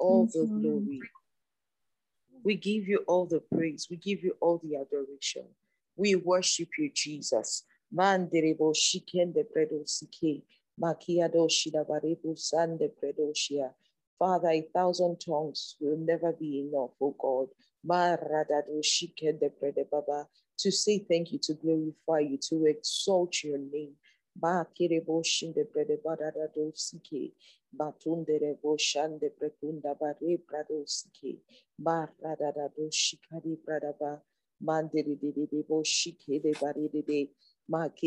all the glory. We give you all the praise. We give you all the adoration. We worship you, Jesus. Manderebo shikende bredo sike. Makiado shidabarebo sande. Father, a thousand tongues will never be enough, oh God. Maradado shikende brede baba. To say thank you, to glorify you, to exalt your name. Bakirebo shinde brede badadado sike. Batundere boshande prekunda bare brado sike. Baradado shikari bradaba. Mandere de de bo shike de bare de de. Thank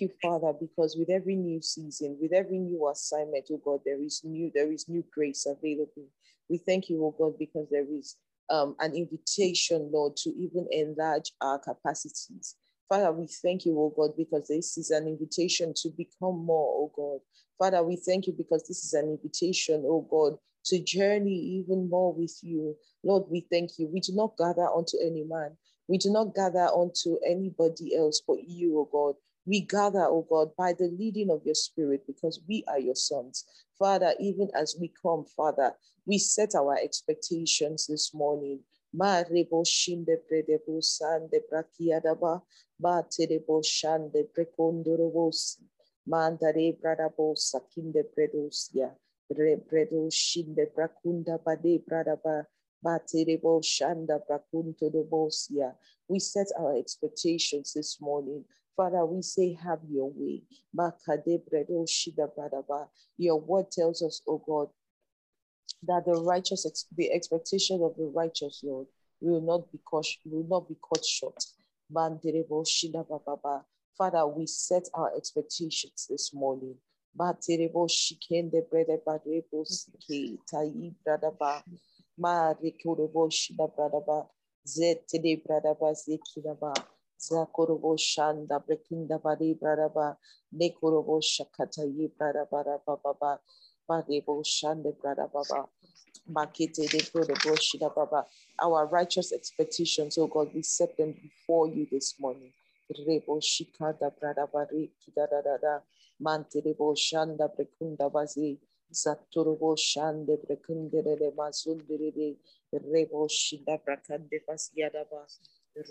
you, Father, because with every new season, with every new assignment, oh God, there is new, there is new grace available. We thank you, oh God, because there is um, an invitation, Lord, to even enlarge our capacities. Father, we thank you, oh God, because this is an invitation to become more, oh God. Father, we thank you because this is an invitation, oh God, to journey even more with you. Lord, we thank you. We do not gather unto any man, we do not gather unto anybody else but you, O God. We gather, O God, by the leading of your spirit because we are your sons. Father, even as we come, Father, we set our expectations this morning. Ma rebo shinde predebo sande brakiadaba, ba terebo shande prekondorobos, mandare bradabo sakinde predosia, bredo shinde brakunda bade bradaba, Shanda We set our expectations this morning. Father, we say, have your way. Your word tells us, oh God, that the righteous, the expectation of the righteous Lord will not be cut, will not be cut short. Father, we set our expectations this morning. Badebo shande de shida baba. Our righteous expectations, oh God, we set them before you this morning. Rebo shikada rekida da da da. Shande brekundere mazundere rebo shinda brakande pasiadaba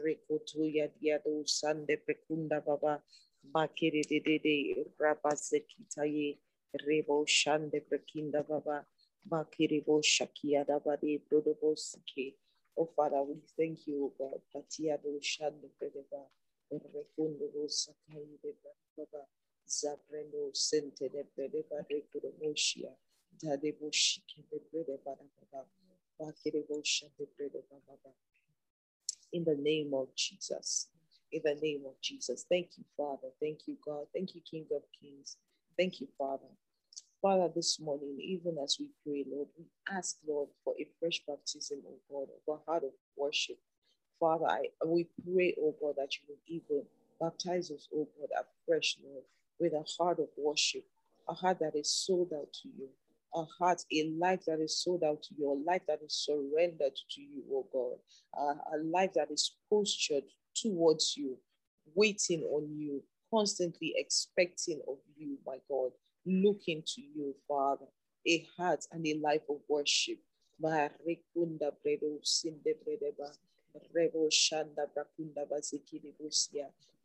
rekotu yadiado sande brekunda baba makere de de de rabase kitaye rebo shande brekinda baba makere bo shakiada bade brodobo Oh Father, we thank you, God. Shande sakai baba sente de brede bare kuromoshia dade boshike de baba bakere bosha de baba in the name of Jesus in the name of Jesus thank you father thank you God thank you King of Kings thank you father Father, this morning, even as we pray, Lord, we ask, Lord, for a fresh baptism, oh God, of a heart of worship. Father, I, we pray, oh God, that you will even baptize us, oh God, afresh, Lord, with a heart of worship, a heart that is sold out to you, a heart, a life that is sold out to you, a life that is surrendered to you, oh God, uh, a life that is postured towards you, waiting on you, constantly expecting of you, my God, looking to you, Father, a heart and a life of worship.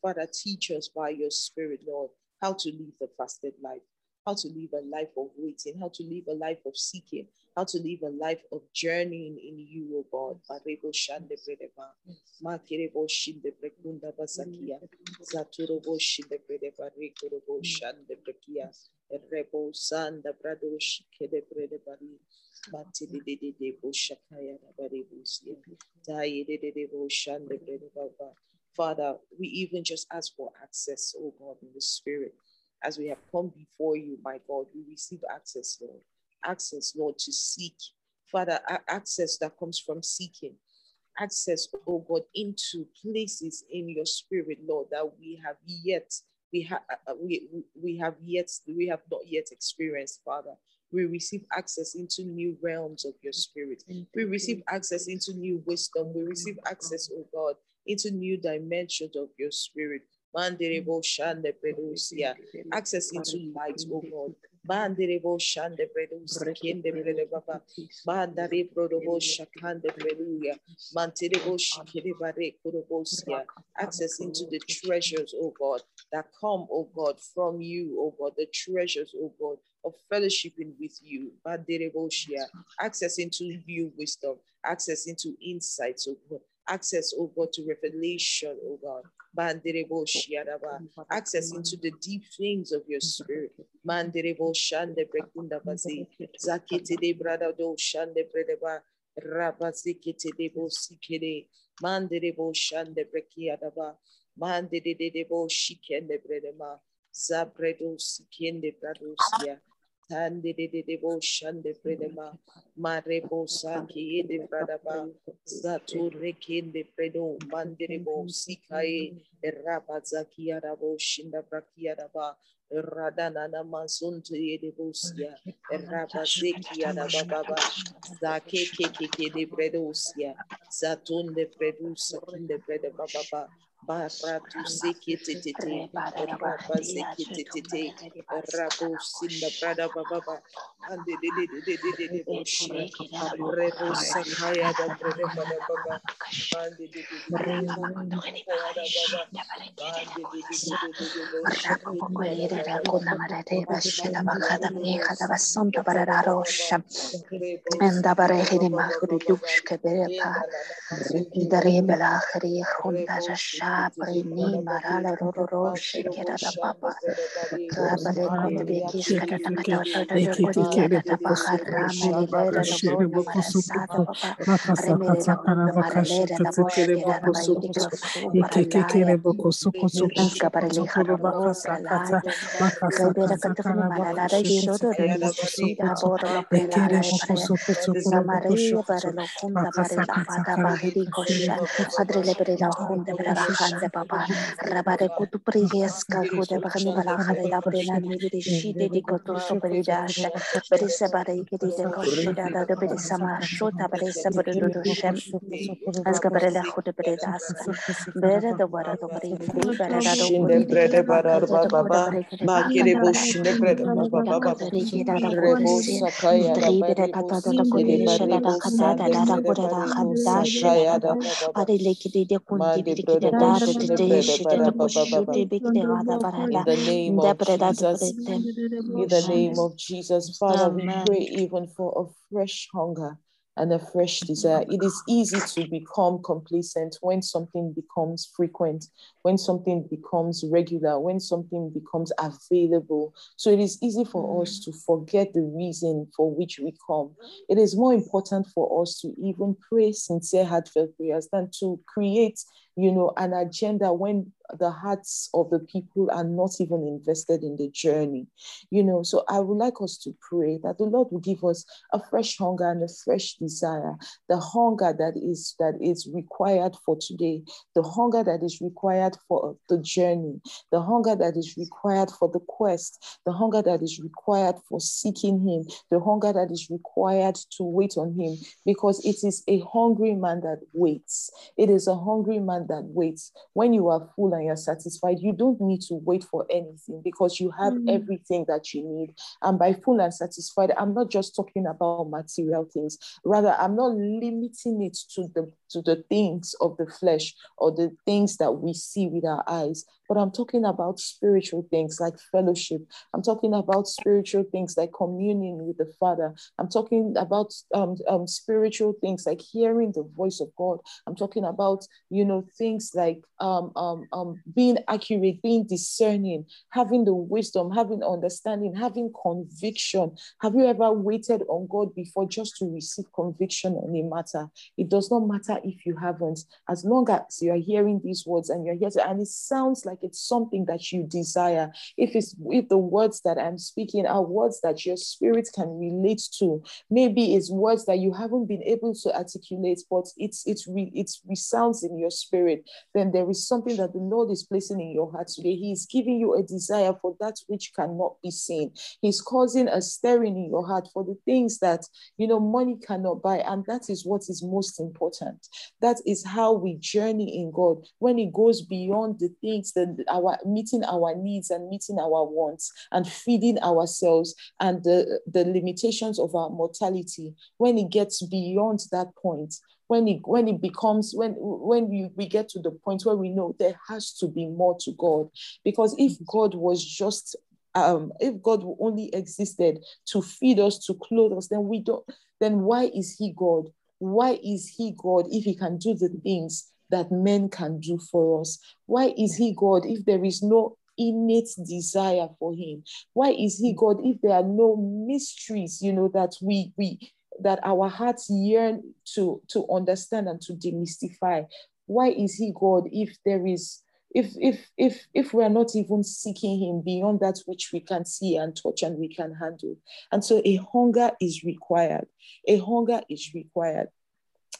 Father, teach us by your Spirit, Lord, how to live the fasted life, how to live a life of waiting, how to live a life of seeking, how to live a life of journeying in you, O God. Barebo shande bredeba, makirebo shinde brekunda basakia, zaturobo shinde bredeba, rekorobo shande brekia, rebo sanda brado shikede bredebari, mati de de de de bo shakaya barebo siya, taye de de de bo shande bredeba. Father, we even just ask for access, oh God, in the Spirit. As we have come before you, my God, we receive access, Lord. Access, Lord, to seek. Father, access that comes from seeking. Access, oh God, into places in your spirit, Lord, that we have yet, we have uh, uh, we, we have yet, we have not yet experienced, Father. We receive access into new realms of your spirit. We receive access into new wisdom. We receive access, oh God, into new dimensions of your spirit. Manderebo Shande Pedusia. Access into light, O God. Banderebo Shande Pedus, Kinde Bredebaba, Bandare Prodobo Shakande Peduia, Manterebo Shakiribare Kurobosia. Access into the treasures, O God, that come, O God, from you, O God, the treasures, O God, of fellowshipping with you, Banderebo Shia. Access into you, wisdom, access into insights, O God access, oh God, to revelation, oh God. Access into the deep things of your spirit. Manderebo shande brekunda bazi. Zakete de brada do shande bredeba. Rabazikete de bo sikere. Manderebo shande de bo shikende bredema. Zabredo sikende bradosia. Tandi de de de boshan de predema, mare bosaki de pradaba, zatu rekin de predo, mandirebo, sikai, rabazaki arabo, shinda brakiaraba, zeki ara ba ba ba. Zake ke ke Kiki de Bredosia, Zatun de Bredusa, Kin de Bredababa, baratu sikitititi rapa sikitititi baba baba baba baba Kabrini Marala Padre Lebrela Honda Baraja kanze baba rabare kutu prijes kalku de bagani bala khale la prena ni de shi de de kutu so perida sha bere se bare ke de de koshi da da de bere shem as ka bere la khute bere da as bere de bara do bere ni bere da baba shida bara de baba baba. kushute biki de gada In the name of bre da de bre Jesus. In the name of Jesus, Father, we pray even for a fresh hunger and a fresh desire. It is easy to become complacent when something becomes frequent, when something becomes regular, when something becomes available. So it is easy for us to forget the reason for which we come. It is more important for us to even pray sincere, heartfelt prayers than to create, you know, an agenda when the hearts of the people are not even invested in the journey. You know, so I would like us to pray that the Lord will give us a fresh hunger and a fresh desire, the hunger that is that is required for today, the hunger that is required for the journey, the hunger that is required for the quest, the hunger that is required for seeking Him, the hunger that is required to wait on Him, because it is a hungry man that waits. It is a hungry man that waits. When you are full and you're satisfied, you don't need to wait for anything because you have Mm. everything that you need. And by full and satisfied, I'm not just talking about material things. Rather, I'm not limiting it to the to the things of the flesh or the things that we see with our eyes, but I'm talking about spiritual things like fellowship. I'm talking about spiritual things like communion with the Father. I'm talking about um, um, spiritual things like hearing the voice of God. I'm talking about you know things like um, um, um, being accurate, being discerning, having the wisdom, having understanding, having conviction. Have you ever waited on God before just to receive conviction on a matter? It does not matter if you haven't, as long as you are hearing these words and you're here, and it sounds like it's something that you desire. If it's if the words that I'm speaking are words that your spirit can relate to, maybe it's words that you haven't been able to articulate, but it's it's re, it's resounds in your spirit. Then there is something that the Lord is placing in your heart today. He is giving you a desire for that which cannot be seen. He's causing a stirring in your heart for the things that you know money cannot buy, and that is what is most important. That is how we journey in God. When it goes beyond the things that our meeting our needs and meeting our wants and feeding ourselves and the, the limitations of our mortality, when it gets beyond that point, when it when it becomes when when we, we get to the point where we know there has to be more to God. Because if God was just um, if God only existed to feed us, to clothe us, then we don't, then why is He God? Why is He God if He can do the things that men can do for us? Why is He God if there is no innate desire for Him? Why is He God if there are no mysteries, you know, that we we that our hearts yearn to to understand and to demystify? Why is He God if there is if if if if we are not even seeking him beyond that which we can see and touch and we can handle. And so a hunger is required. A hunger is required.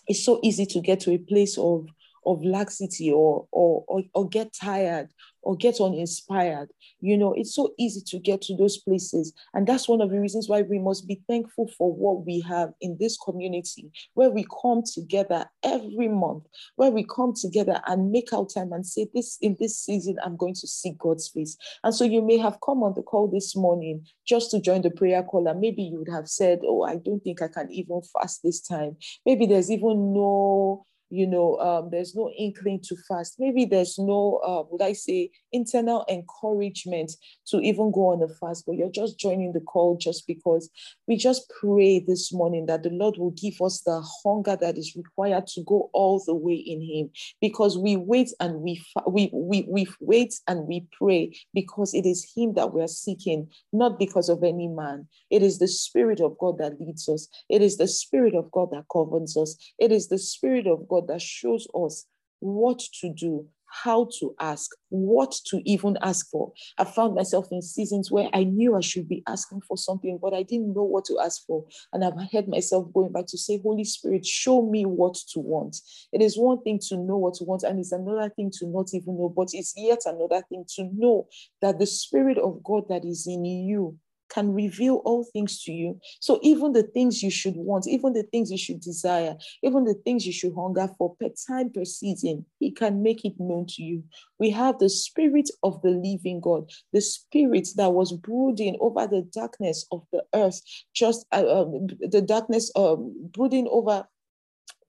It's so easy to get to a place of of laxity or, or or or get tired or get uninspired. You know, it's so easy to get to those places. And that's one of the reasons why we must be thankful for what we have in this community, where we come together every month, where we come together and make our time and say, This in this season, I'm going to seek God's face. And so you may have come on the call this morning just to join the prayer call. And maybe you would have said, Oh, I don't think I can even fast this time. Maybe there's even no you know, um, there's no inkling to fast. Maybe there's no, uh, would I say, internal encouragement to even go on a fast, but you're just joining the call just because we just pray this morning that the Lord will give us the hunger that is required to go all the way in Him because we wait and we, we, we, we wait and we pray because it is Him that we are seeking, not because of any man. It is the Spirit of God that leads us, it is the Spirit of God that governs us, it is the Spirit of God that shows us what to do, how to ask, what to even ask for. I found myself in seasons where I knew I should be asking for something, but I didn't know what to ask for. And I've heard myself going back to say, Holy Spirit, show me what to want. It is one thing to know what to want, and it's another thing to not even know, but it's yet another thing to know that the Spirit of God that is in you can reveal all things to you. So even the things you should want, even the things you should desire, even the things you should hunger for per time, per season, He can make it known to you. We have the Spirit of the living God, the Spirit that was brooding over the darkness of the earth, just uh, um, the darkness um, brooding over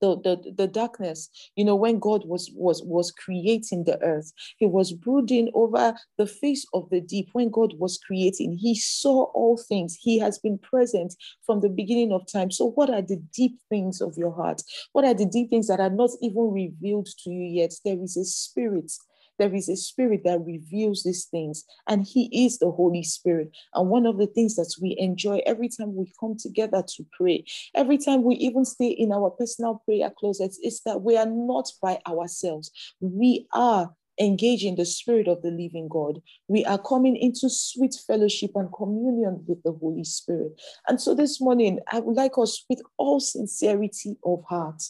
the, the, the darkness. You know when god was was was creating the earth he was brooding over the face of the deep. When god was creating he saw all things. He has been present from the beginning of time. So what are the deep things of your heart? What are the deep things that are not even revealed to you yet? There is a spirit there is a spirit that reveals these things, and He is the Holy Spirit. And one of the things that we enjoy every time we come together to pray, every time we even stay in our personal prayer closets, is that we are not by ourselves. We are engaging the Spirit of the living God. We are coming into sweet fellowship and communion with the Holy Spirit. And so this morning, I would like us, with all sincerity of heart,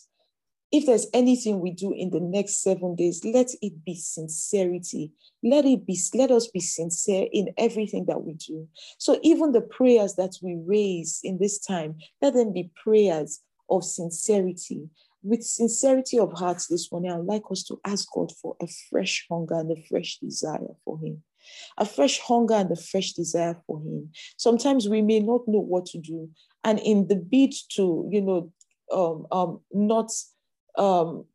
if there's anything we do in the next seven days, let it be sincerity. Let it be, let us be sincere in everything that we do. So even the prayers that we raise in this time, let them be prayers of sincerity. With sincerity of heart this morning, I would like us to ask God for a fresh hunger and a fresh desire for Him a fresh hunger and a fresh desire for him sometimes we may not know what to do and in the bid to you know um, um, not um,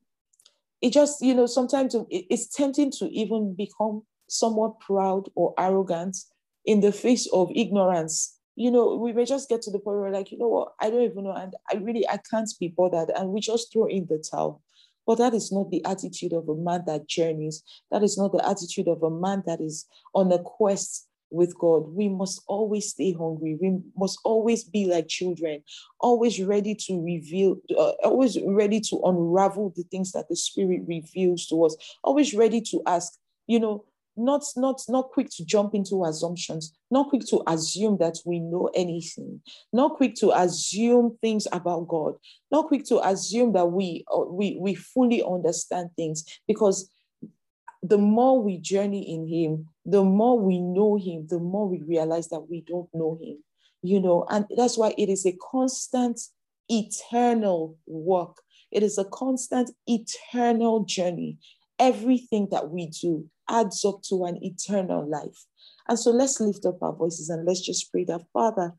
it just, you know, sometimes it's tempting to even become somewhat proud or arrogant in the face of ignorance. You know, we may just get to the point where, like, you know what, I don't even know, and I really I can't be bothered, and we just throw in the towel. But that is not the attitude of a man that journeys. That is not the attitude of a man that is on a quest with God. We must always stay hungry. We must always be like children, always ready to reveal, uh, always ready to unravel the things that the Spirit reveals to us, always ready to ask, you know, not not not quick to jump into assumptions not quick to assume that we know anything not quick to assume things about god not quick to assume that we uh, we we fully understand things because the more we journey in Him, the more we know Him, the more we realize that we don't know Him. You know, and that's why it is a constant, eternal work. It is a constant, eternal journey. Everything that we do adds up to an eternal life. And so let's lift up our voices and let's just pray that, Father,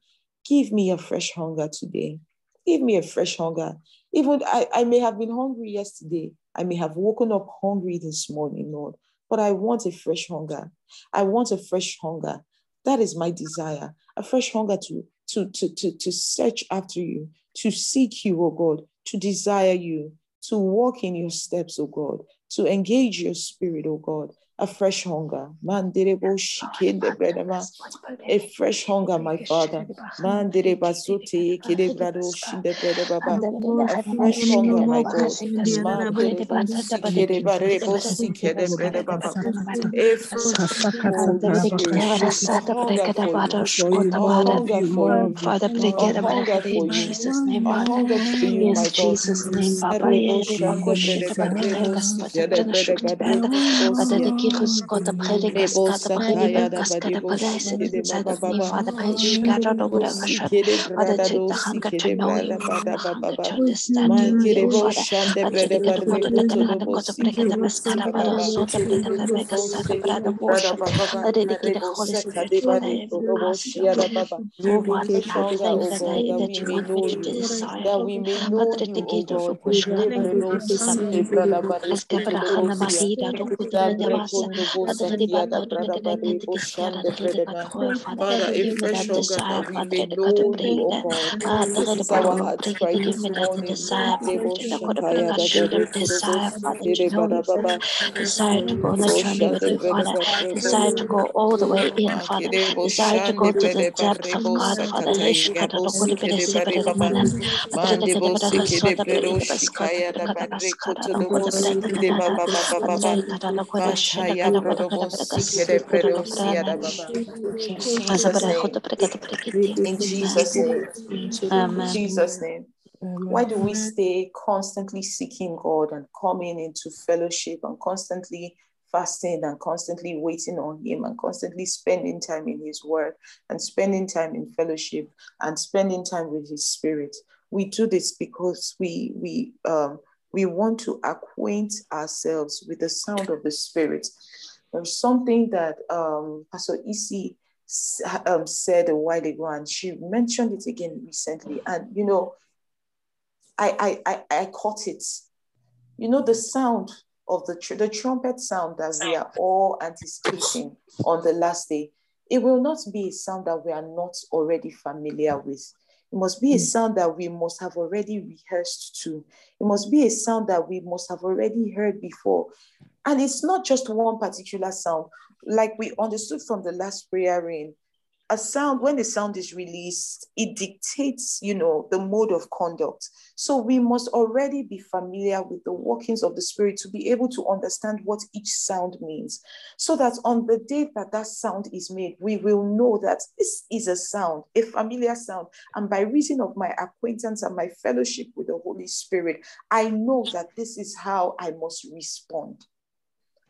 give me a fresh hunger today. Give me a fresh hunger. Even I, I may have been hungry yesterday. I may have woken up hungry this morning, Lord, but I want a fresh hunger. I want a fresh hunger. That is my desire, a fresh hunger to, to, to, to, to search after you, to seek you, oh God, to desire you, to walk in your steps, oh God, to engage your spirit, oh God, a fresh hunger. Man, a fresh hunger, my Father. Man, a fresh hunger, my God. Man, a fresh hunger, my God. Father, in Jesus' name, yes, Jesus' name, Papa, Kirus Kota Predikas Kata Predikas Kata Palace inside of me, Father, Kashat, Father, the hunger to know you more, the hunger to understand you, Father, the Kata Kota the Kata Hana Kota Prekata Paskara Bado Sota Prekata Prekas Saka Prada worship, let it get the Holy Spirit, Father, Father, that thing that, I, that you want me to desire, that we may know Father, the gate of worship, Askabra Marida, Rukuta Devasa, Father, the Baba, the Scara, the Father, give me that desire, Father, the God of prayer, Father, the Baba, give me that desire, Father, the God of prayer, desire, Father, to know you, desire to go with you, Father, desire to go all the way in, Father, desire to go to the depth of God, Father, Heshkada, the God of prayer, Sibra, Father, the God of prayer, Sota, the Baskota, the Baskara, the God of prayer, the God of prayer, in Jesus' name. Amen. Jesus' name. Why do we stay constantly seeking God and coming into fellowship and constantly fasting and constantly waiting on Him and constantly spending time in His Word and spending time in fellowship and spending time with His Spirit? We do this because we we um, we want to acquaint ourselves with the sound of the Spirit. There's something that um, Pastor Isi um, said a while ago, and she mentioned it again recently. And you know, I I I, I caught it. You know, the sound of the tr- the trumpet sound that we are all anticipating on the last day. It will not be a sound that we are not already familiar with. It must be a mm. sound that we must have already rehearsed to. It must be a sound that we must have already heard before. And it's not just one particular sound. Like we understood from the last prayer in, a sound, when the sound is released, it dictates, you know, the mode of conduct. So we must already be familiar with the workings of the Spirit to be able to understand what each sound means. So that on the day that that sound is made, we will know that this is a sound, a familiar sound. And by reason of my acquaintance and my fellowship with the Holy Spirit, I know that this is how I must respond.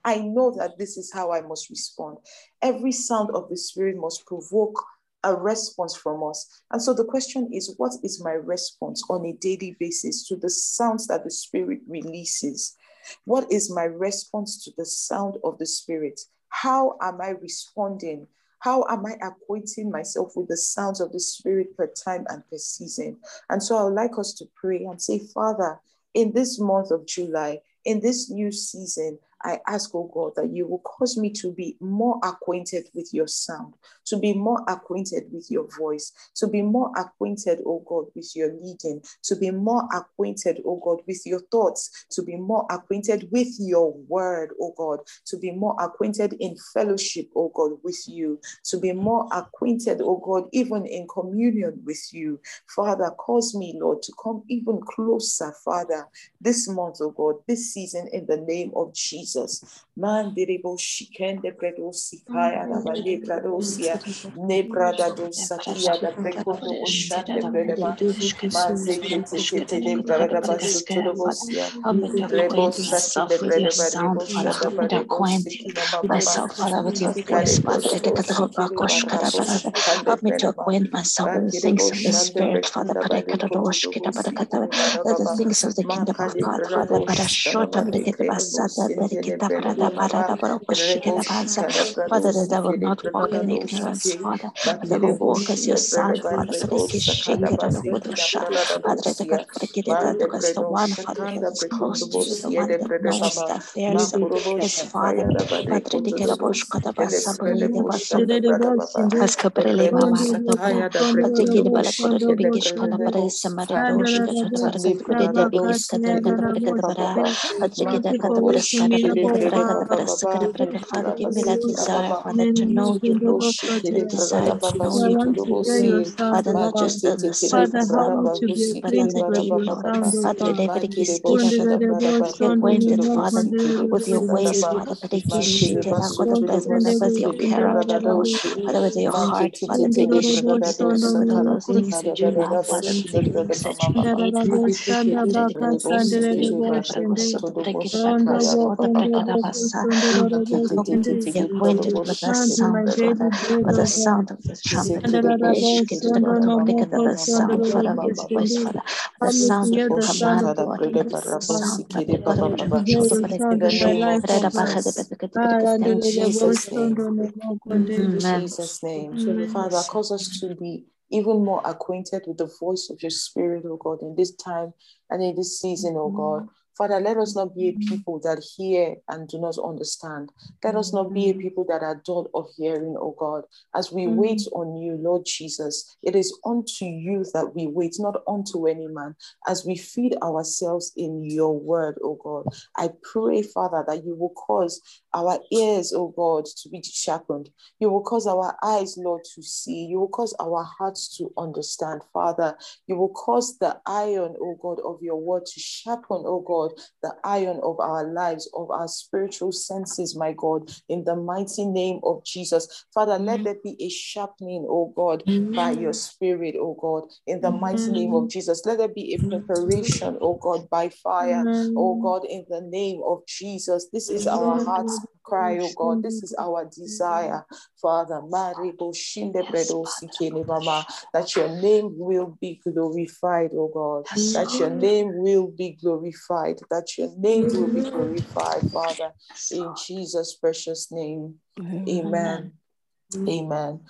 I know that this is how I must respond. Every sound of the Spirit must provoke a response from us. And so the question is what is my response on a daily basis to the sounds that the Spirit releases? What is my response to the sound of the Spirit? How am I responding? How am I acquainting myself with the sounds of the Spirit per time and per season? And so I would like us to pray and say, Father, in this month of July, in this new season, I ask, oh God, that you will cause me to be more acquainted with your sound, to be more acquainted with your voice, to be more acquainted, oh God, with your leading, to be more acquainted, oh God, with your thoughts, to be more acquainted with your word, oh God, to be more acquainted in fellowship, oh God, with you, to be more acquainted, oh God, even in communion with you. Father, cause me, Lord, to come even closer, Father, this month, oh God, this season, in the name of Jesus. Jesus. Mandirebo shikende bredosi kaya da bale bradosia ne brada da brekondo oshande bredema mazeke te te te brada basu turobosia rebo saki de bredema rebo shada barebo sikina mama myself, Father, with your voice, Father. Help me to acquaint myself with the things of the Spirit, Father. That the things of the kingdom of God, Father. Father, that I will not walk in ignorance, Father. I will walk as your son, Father. Because the one, Father, is close to you, the one that knows the affairs of his Father. Padre di che la bosca da bassa boni de bassa ascaprele mama da padre che bala coda de bigish kana para samara dosh da para para de bigish kada kada para kada para padre che da kada para sana para kada para kada para sakara para Father give me that desire Father to know you Lord the desire to know you to see Father not just on the surface level but on the deep Padre de bigish kada be acquainted Father with your ways Father bigish whatever your character, Lord, whatever your heart, Father, take a shit, whatever those things that you love, Father, the things that you hate, be acquainted with the sound, Father, with the sound of the trumpet, the sound, Father, of his voice, Father, the sound of the command, Lord, the sound, in Jesus' name. Jesus' name. Father, cause us to be even more acquainted with the voice of your spirit, oh God, in this time and in this season, oh God. Father, let us not be a mm-hmm. people that hear and do not understand. Let us not be a mm-hmm. people that are dull of hearing, oh God. As we mm-hmm. wait on you, Lord Jesus, it is unto you that we wait, not unto any man. As we feed ourselves in your word, oh God, I pray, Father, that you will cause our ears, oh God, to be sharpened. You will cause our eyes, Lord, to see. You will cause our hearts to understand, Father. You will cause the iron, oh God, of your word to sharpen, oh God the iron of our lives, of our spiritual senses, my God, in the mighty name of Jesus. Father, let mm-hmm. there be a sharpening, oh God, by mm-hmm. your spirit, oh God, in the mighty mm-hmm. name of Jesus. Let there be a preparation, oh God, by fire, oh God, in the name of Jesus. This is our heart's cry, oh God. This is our desire, Father. That your name will be glorified, oh God. That your name will be glorified. That your name will be glorified, Father. In Jesus' precious name. Amen. Amen.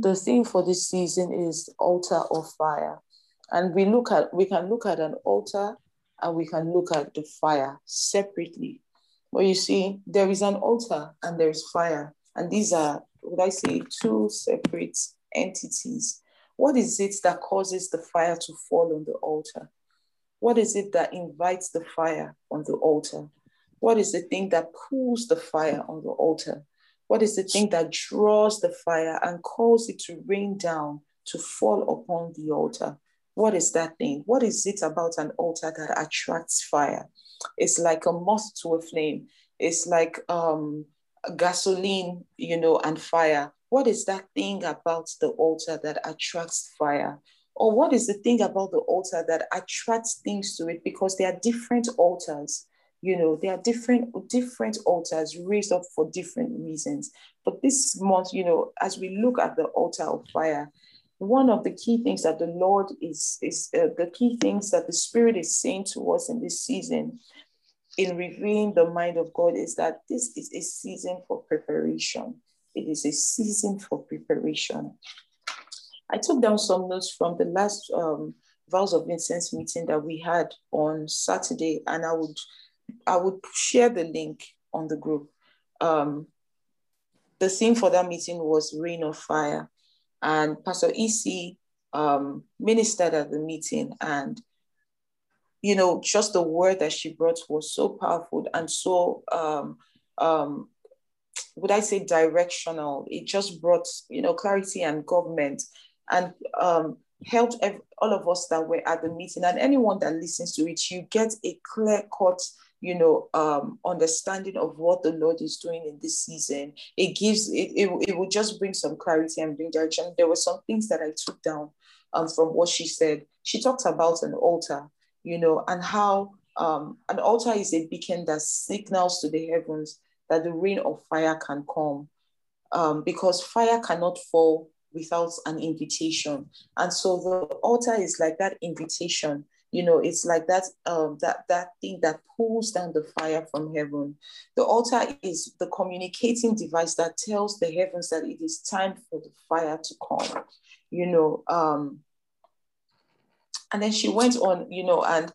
The theme for this season is altar of fire. And we look at we can look at an altar and we can look at the fire separately. But you see, there is an altar and there is fire. And these are, would I say, two separate entities. What is it that causes the fire to fall on the altar? What is it that invites the fire on the altar? What is the thing that pulls the fire on the altar? What is the thing that draws the fire and calls it to rain down to fall upon the altar? What is that thing? What is it about an altar that attracts fire? It's like a moth to a flame. It's like um, gasoline, you know, and fire. What is that thing about the altar that attracts fire? Or what is the thing about the altar that attracts things to it? Because there are different altars you know there are different different altars raised up for different reasons but this month you know as we look at the altar of fire one of the key things that the lord is is uh, the key things that the spirit is saying to us in this season in revealing the mind of god is that this is a season for preparation it is a season for preparation i took down some notes from the last um, bowls of incense meeting that we had on saturday and i would I would share the link on the group. Um, the theme for that meeting was Rain of Fire. And Pastor EC um, ministered at the meeting. And, you know, just the word that she brought was so powerful and so, um, um, would I say, directional. It just brought, you know, clarity and government and um, helped all of us that were at the meeting and anyone that listens to it. You get a clear cut you know, um, understanding of what the Lord is doing in this season. It gives it, it, it will just bring some clarity and bring direction. There were some things that I took down um, from what she said. She talked about an altar, you know, and how um, an altar is a beacon that signals to the heavens that the rain of fire can come. Um, because fire cannot fall without an invitation. And so the altar is like that invitation you know it's like that um that that thing that pulls down the fire from heaven the altar is the communicating device that tells the heavens that it is time for the fire to come you know um and then she went on you know and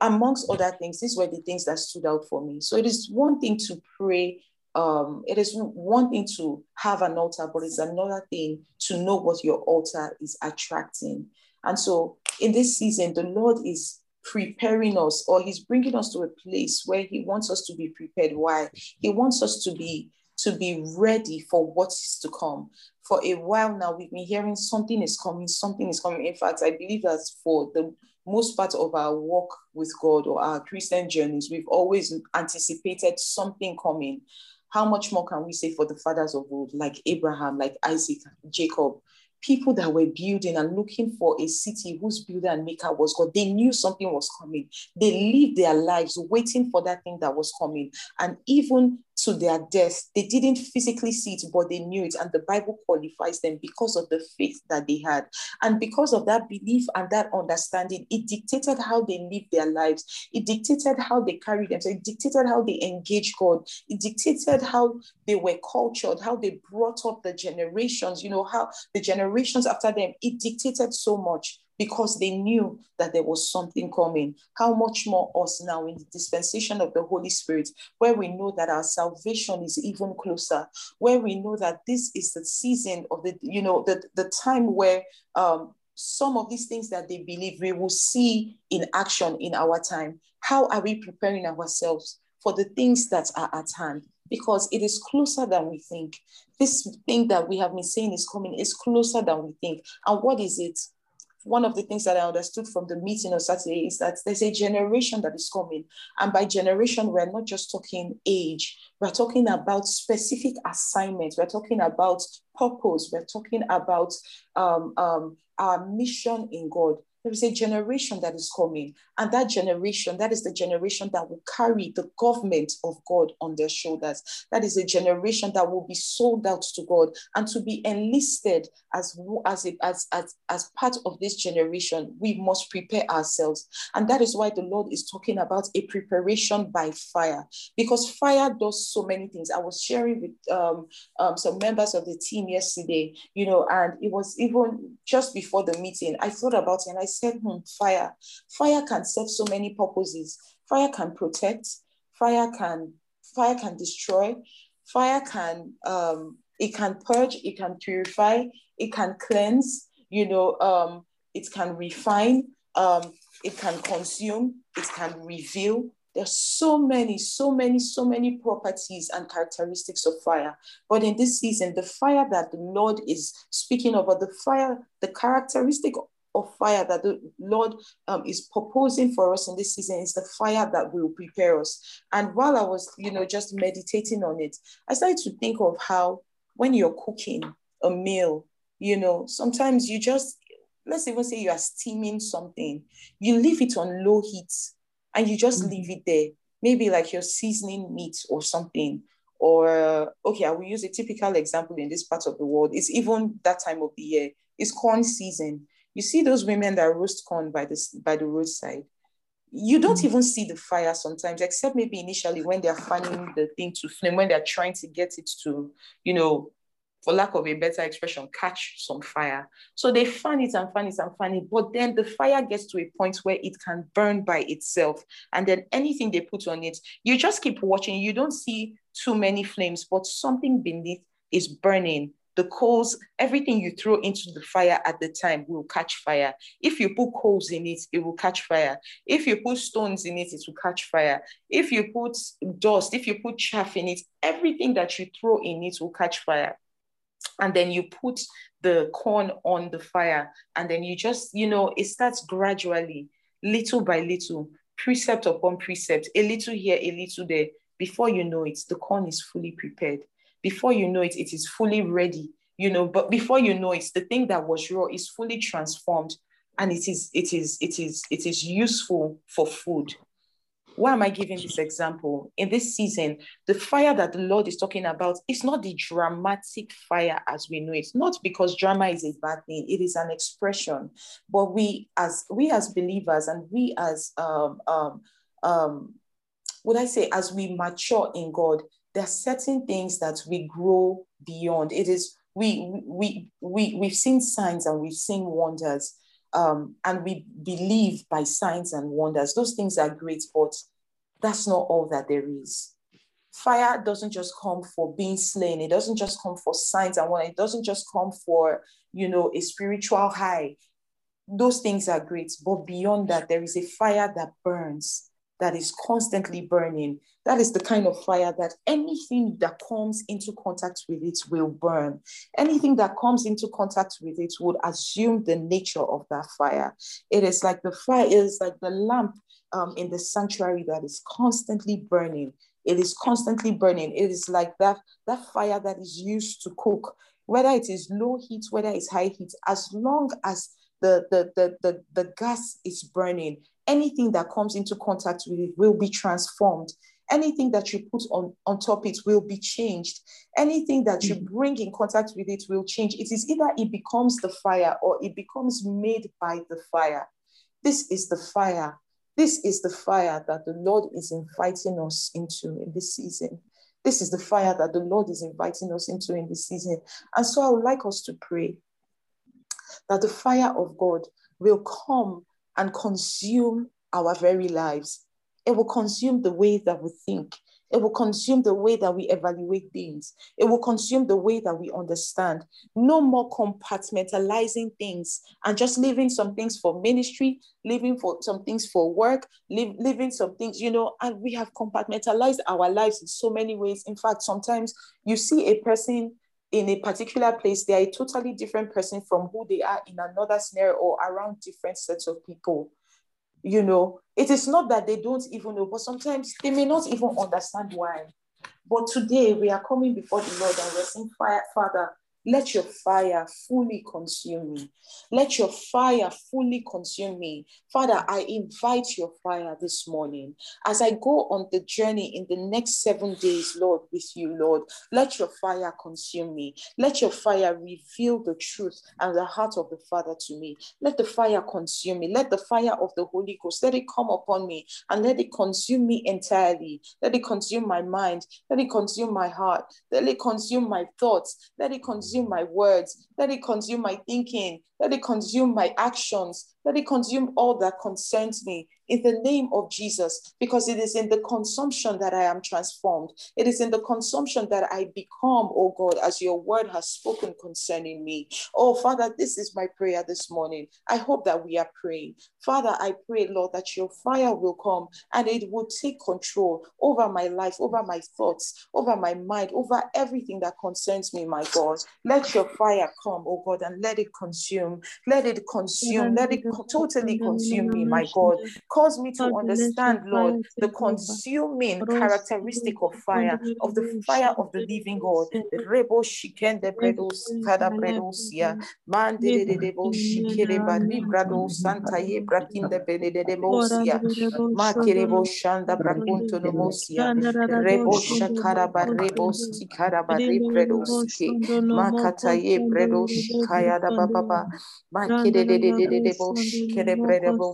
amongst other things these were the things that stood out for me so it is one thing to pray um, it is one thing to have an altar, but it's another thing to know what your altar is attracting. And so in this season, the Lord is preparing us or he's bringing us to a place where he wants us to be prepared. Why? He wants us to be to be ready for what is to come. For a while now we've been hearing something is coming something is coming. In fact i believe that for the most part of our walk with god or our christian journeys we've always anticipated something coming. How much more can we say for the fathers of old like abraham like isaac jacob people that were building and looking for a city whose builder and maker was God. They knew something was coming. They lived their lives waiting for that thing that was coming. And even to their death. They didn't physically see it, but they knew it. And the Bible qualifies them because of the faith that they had. And because of that belief and that understanding, it dictated how they lived their lives. It dictated how they carried themselves. It dictated how they engaged God. It dictated how they were cultured, how they brought up the generations, you know, how the generations after them, it dictated so much because they knew that there was something coming. How much more us now in the dispensation of the Holy Spirit, where we know that our salvation is even closer, where we know that this is the season of the, you know, the, the time where um, some of these things that they believe we will see in action in our time. How are we preparing ourselves for the things that are at hand? Because it is closer than we think. This thing that we have been saying is coming is closer than we think. And what is it? One of the things that I understood from the meeting on Saturday is that there's a generation that is coming. And by generation, we're not just talking age, we're talking about specific assignments, we're talking about purpose, we're talking about um, um, our mission in God. There is a generation that is coming, and that generation, that is the generation that will carry the government of God on their shoulders. That is a generation that will be sold out to God and to be enlisted as, as, as, as, as part of this generation. We must prepare ourselves. And that is why the Lord is talking about a preparation by fire, because fire does so many things. I was sharing with um, um, some members of the team yesterday, you know, and it was even just before the meeting, I thought about it and I fire. Fire can serve so many purposes. Fire can protect. Fire can fire can destroy. Fire can um, it can purge. It can purify. It can cleanse. You know, um, it can refine. Um, it can consume. It can reveal. There's so many, so many, so many properties and characteristics of fire. But in this season, the fire that the Lord is speaking about, the fire, the characteristic of fire that the Lord um, is proposing for us in this season is the fire that will prepare us. And while I was, you know, just meditating on it, I started to think of how when you're cooking a meal, you know, sometimes you just, let's even say you are steaming something, you leave it on low heat and you just mm-hmm. leave it there. Maybe like you're seasoning meat or something. Or, okay, I will use a typical example in this part of the world. It's even that time of the year. It's corn season you see those women that roast corn by the, by the roadside. You don't mm even see the fire sometimes, except maybe initially when they're fanning the thing to flame, when they're trying to get it to, you know, for lack of a better expression, catch some fire. So they fan it and fan it and fan it, but then the fire gets to a point where it can burn by itself. And then anything they put on it, you just keep watching. You don't see too many flames, but something beneath is burning the coals, everything you throw into the fire at the time will catch fire. If you put coals in it, it will catch fire. If you put stones in it, it will catch fire. If you put dust, if you put chaff in it, everything that you throw in it will catch fire. And then you put the corn on the fire, and then you just, you know, it starts gradually, little by little, precept upon precept, a little here, a little there. Before you know it, the corn is fully prepared. Before you know it, it is fully ready. You know, but before you know it, the thing that was raw is fully transformed and it is it is it is it is useful for food why am I giving this example? In this season, the fire that the Lord is talking about is not the dramatic fire as we know it. Not because drama is a bad thing; it is an expression. But we, as we as believers, and we as um um um, would I say, as we mature in God, there are certain things that we grow beyond. It is we we we we've seen signs and we've seen wonders um, and we believe by signs and wonders. Those things are great, but that's not all that there is. Fire doesn't just come for being slain. It doesn't just come for signs and wonders. It doesn't just come for, you know, a spiritual high. Those things are great, but beyond that, there is a fire that burns that is constantly burning. That is the kind of fire that anything that comes into contact with it will burn. Anything that comes into contact with it would assume the nature of that fire. It is like the fire is like the lamp um, in the sanctuary that is constantly burning. It is constantly burning. It is like that, that fire that is used to cook, whether it is low heat, whether it's high heat, as long as the, the, the, the, the gas is burning, anything that comes into contact with it will be transformed. Anything that you put on, on top it will be changed. Anything that you mm. bring in contact with it will change. It is either it becomes the fire or it becomes made by the fire. This is the fire. This is the fire that the Lord is inviting us into in this season. This is the fire that the Lord is inviting us into in this season. And so I would like us to pray that the fire of God will come and consume our very lives. It will consume the way that we think. It will consume the way that we evaluate things. It will consume the way that we understand. No more compartmentalizing things and just leaving some things for ministry, leaving for some things for work, leave, leaving some things, you know, and we have compartmentalized our lives in so many ways. In fact, sometimes you see a person in a particular place, they are a totally different person from who they are in another scenario or around different sets of people. You know, it is not that they don't even know, but sometimes they may not even understand why. But today we are coming before the Lord and we're saying, Father, let your fire fully consume me. Let your fire fully consume me. Father, I invite your fire this morning as I go on the journey in the next seven days, Lord, with you, Lord. Let your fire consume me. Let your fire reveal the truth and the heart of the Father to me. Let the fire consume me. Let the fire of the Holy Ghost, let it come upon me and let it consume me entirely. Let it consume my mind. Let it consume my heart. Let it consume my thoughts. Let it consume consume my words. Let it consume my thinking. Let it consume my actions. Let it consume all that concerns me in the name of Jesus, because it is in the consumption that I am transformed. It is in the consumption that I become, oh God, as your word has spoken concerning me. Oh Father, this is my prayer this morning. I hope that we are praying. Father, I pray, Lord, that your fire will come and it will take control over my life, over my thoughts, over my mind, over everything that concerns me, my God. Let your fire come, oh God, and let it consume. Let it consume. Let it totally consume me, my God. Cause me to understand, Lord, the consuming characteristic of fire, of the fire of the living God. Rebo shikende bredos kada. Mande de debo shikere bari brado santa ye brakinde bene de debosia. Makirebo shanda brakunto. Rebo shakara barrebo stikara barre bredosike. Makata ye bredo shikaya da baba. Makide de de de de debo shikere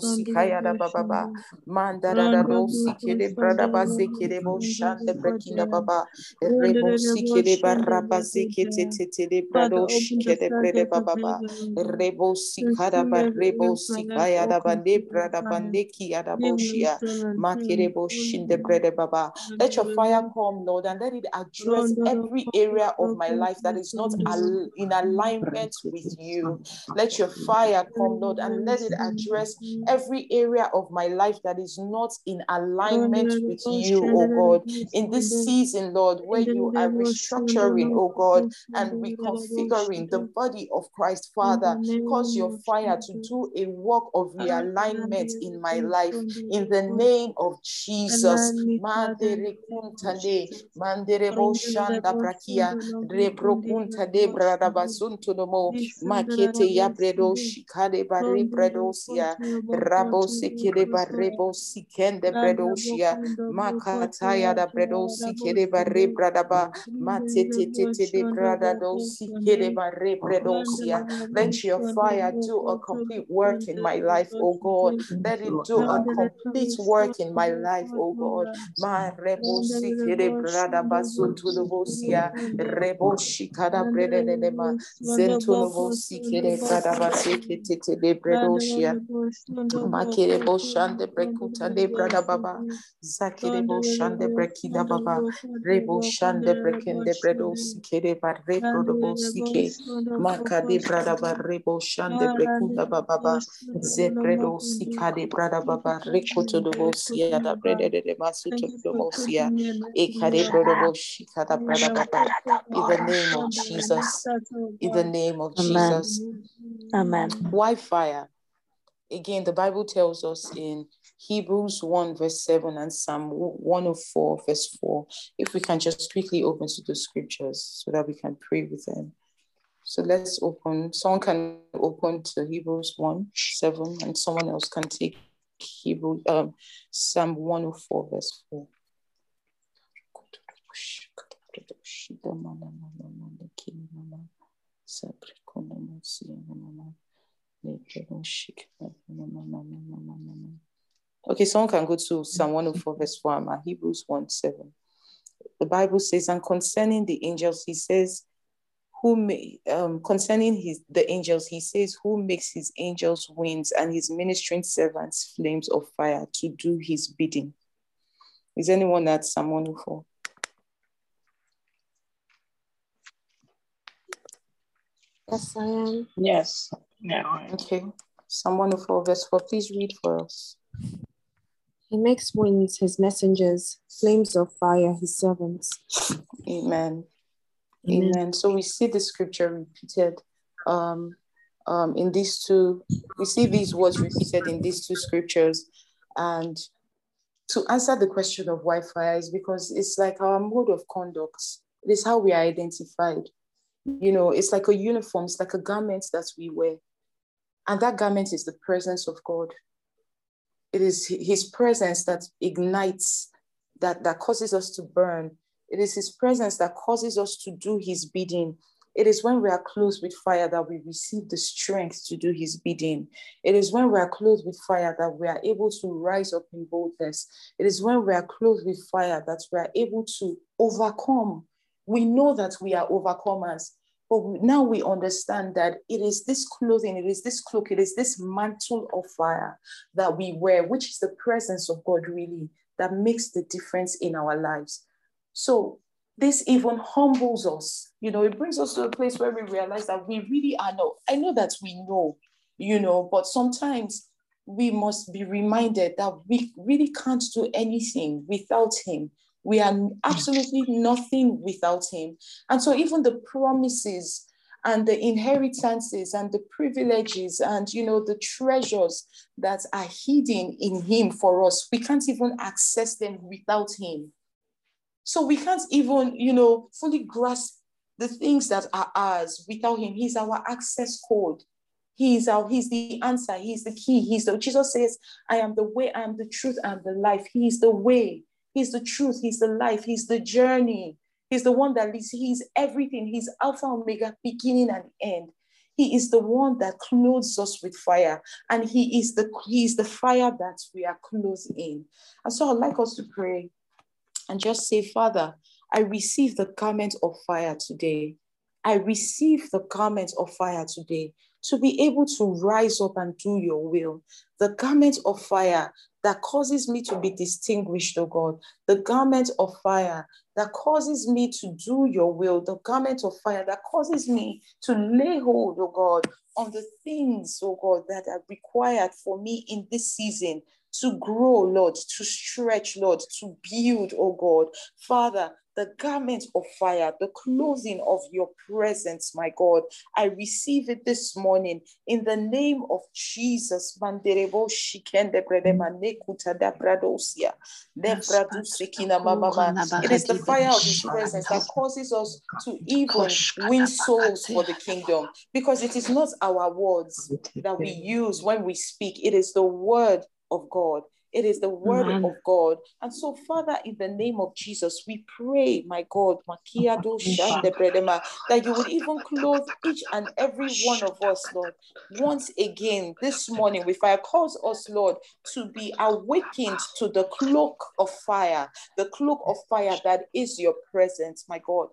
sikaya da baba baba. Mandara da do sikere brada baze kere bo shande brekinda baba. Rebo sikere barra baze kete tete de brado shikere brede baba ba. rebo sikara ba rebo sikaya da bande brada bande ki ada boshia. makere bo shinde brede baba. Let your fire come lord and let it address every area of my life that is not al- in alignment with you. Let your fire come lord and let Let it address every area of my life that is not in alignment with you, oh God. In this season, Lord, where you are restructuring, oh God, and reconfiguring the body of Christ, Father, cause your fire to do a work of realignment in my life. In the name of Jesus. Mandere kuntale, mandere brakia, rebrokunta de bradabasunto nomo, makete ya bredo shikade bare bredosia, rabo sikede barrebo sikende bredosia, makataya da bredo sikede bare bradaba, matete tete de bradado sikede bare bredosia. Let your fire do a complete work in my life, oh God. Let it do a complete work in my life, oh God. Ma rebo sikede bradaba sunto novosia, rebo shikada bredelema, zentunovo sikede bradaba sikete tete de bredosia. Makere boshande brekuta de brada baba. Zakere boshande brekida baba. Rebo shande brekende bredo sikere barre brodo bosike. Makade brada ba rebo shande brekunda baba ba. Zebredo sikade brada baba. Rekoto do bosia da brede de de masuto do bosia. Ekade brodo boshika brada baba. In the name of Jesus. In the name of Jesus. Amen. Why fire? Again, the Bible tells us in Hebrews 1, verse 7 and Psalm 104, verse 4. If we can just quickly open to the scriptures so that we can pray with them. So let's open. Someone can open to Hebrews 1, 7, and someone else can take Hebrew um, Psalm 104, verse 4. Okay, someone can go to Psalm 104, verse 1, and Hebrews 1 7. The Bible says, and concerning the angels, he says, who may, um, concerning his the angels, he says, who makes his angels winds and his ministering servants flames of fire to do his bidding. Is anyone at Psalm 104? Yes, I am. Yes. Yeah. Okay. Psalm 104, verse 4. Please read for us. He makes winds his messengers, flames of fire his servants. Amen. Amen. Amen. So we see the scripture repeated um, um, in these two, we see these words repeated in these two scriptures. And to answer the question of why fire is because it's like our mode of conduct. It is how we are identified. You know, it's like a uniform, it's like a garment that we wear. And that garment is the presence of God. It is his presence that ignites, that, that causes us to burn. It is his presence that causes us to do his bidding. It is when we are clothed with fire that we receive the strength to do his bidding. It is when we are clothed with fire that we are able to rise up in boldness. It is when we are clothed with fire that we are able to overcome. We know that we are overcomers, but now we understand that it is this clothing, it is this cloak, it is this mantle of fire that we wear, which is the presence of God really, that makes the difference in our lives. So this even humbles us. You know, it brings us to a place where we realize that we really are not. I know that we know, you know, but sometimes we must be reminded that we really can't do anything without Him. We are absolutely nothing without Him. And so, even the promises and the inheritances and the privileges and you know the treasures that are hidden in him for us we can't even access them without him so we can't even, you know, fully grasp the things that are ours without him. He's our access code. He's our, he's the answer. He's the key. He's the Jesus says, I am the way, I am the truth, am the life. He's the way. He's the truth. He's the life. He's the journey. He's the one that leads. He's everything. He's Alpha Omega, beginning and end. He is the one that clothes us with fire, and He is the He is the fire that we are clothed in. And so I'd like us to pray and just say, Father, I receive the garment of fire today. I receive the garment of fire today to be able to rise up and do your will. The garment of fire that causes me to be distinguished, oh God, the garment of fire that causes me to do your will, the garment of fire that causes me to lay hold, oh God, on the things, oh God, that are required for me in this season to grow, Lord, to stretch, Lord, to build, oh God. Father, the garment of fire, the clothing of your presence, my God. I receive it this morning in the name of Jesus. It is the fire of his presence that causes us to even win souls for the kingdom. Because it is not our words that we use when we speak, it is the word of God. It is the word Amen. of God. And so, Father, in the name of Jesus, we pray, my God, Makia do shande bredema, that you would even clothe each and every one of us, Lord, once again this morning with fire. Cause us, Lord, to be awakened to the cloak of fire, the cloak of fire that is your presence, my God.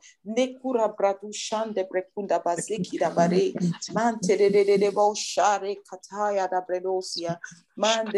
Man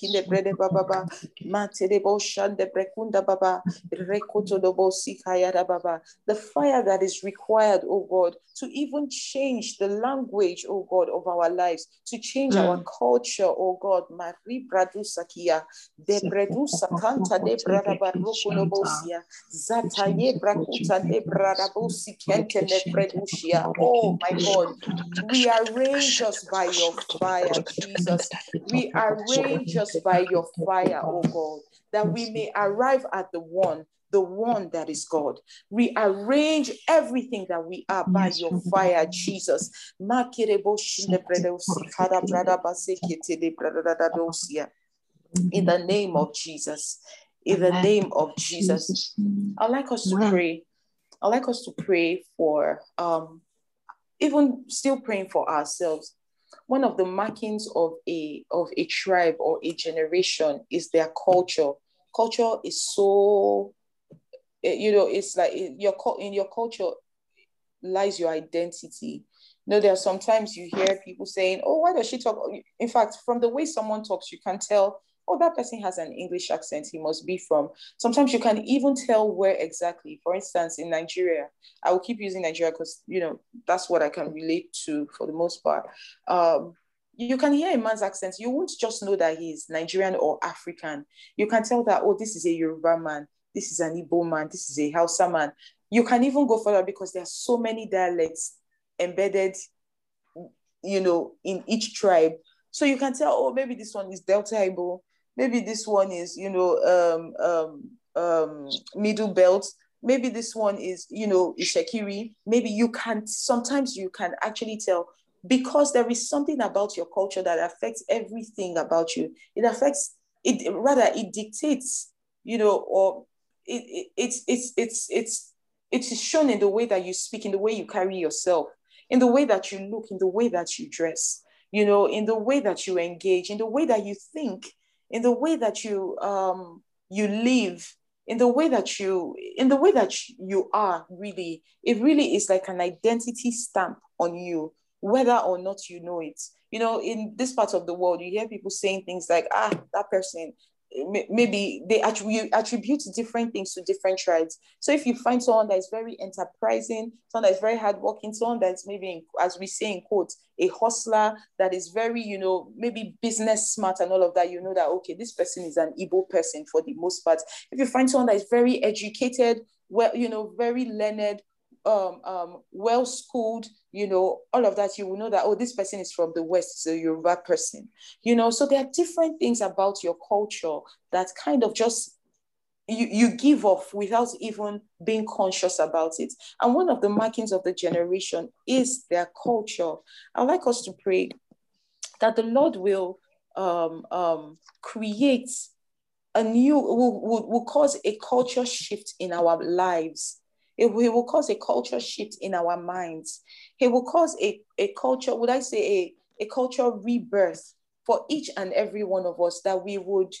de de de de de shakinde brede baba mate de bo shande brekunda baba. Rekoto do bo sikaya da baba. The fire that is required, oh God, to even change the language, oh God, of our lives, to change our culture, oh God. Mari bradu sakia. De bredu sakanta de brada baroko no bosia zata ye brakuta de brada bosi kente ne bredushia. Oh my God, rearrange us by your fire, Jesus. Rearrange us by your fire, oh God, that we may arrive at the one, the one that is God. Rearrange everything that we are by your fire, Jesus. Makirebo shinde bredo sikara brada basekete de brada da dosia. In the name of Jesus. In the name of Jesus. Jesus' I'd like us to pray. I'd like us to pray for um even still praying for ourselves. One of the markings of a of a tribe or a generation is their culture. Culture is so eh, you know, it's like eh, your in your culture lies your identity. You know, there are sometimes you hear people saying, Oh, why does she talk? In fact, from the way someone talks, you can tell, oh, that person has an English accent. He must be from. Sometimes you can even tell where exactly. For instance, in Nigeria, I will keep using Nigeria because you know that's what I can relate to for the most part. Um, you can hear a man's accent. You won't just know that he's Nigerian or African. You can tell that, oh, this is a Yoruba man, this is an Igbo man, this is a Hausa man. You can even go further because there are so many dialects embedded, you know, in each tribe. So you can tell, oh, maybe this one is Delta Igbo, maybe this one is, you know, um, um, um, Middle Belt, maybe this one is, you know, Itsekiri. Maybe you can, sometimes you can actually tell because there is something about your culture that affects everything about you. It affects, it rather, it dictates, you know, or it, it, it's, it's, it's, it's, it is shown in the way that you speak, in the way you carry yourself, in the way that you look, in the way that you dress, you know, in the way that you engage, in the way that you think, in the way that you um you live, in the way that you in the way that you are really. It really is like an identity stamp on you, whether or not you know it. You know, in this part of the world, you hear people saying things like, ah, that person, maybe they attribute, different things to different tribes. So if you find someone that is very enterprising, someone that is very hardworking, someone that's maybe, as we say in quotes, a hustler that is very, you know, maybe business smart and all of that, you know that, okay, this person is an Igbo person for the most part. If you find someone that is very educated, well, you know, very learned, um, um, well schooled, you know, all of that, you will know that, oh, this person is from the West, so Yoruba person, you know. So there are different things about your culture that kind of just you, you give off without even being conscious about it. And one of the markings of the generation is their culture. I'd like us to pray that the Lord will um, um, create a new, will, will, will cause a culture shift in our lives. It will, cause a culture shift in our minds. It will cause a, a culture, would I say, a, a culture rebirth for each and every one of us that we would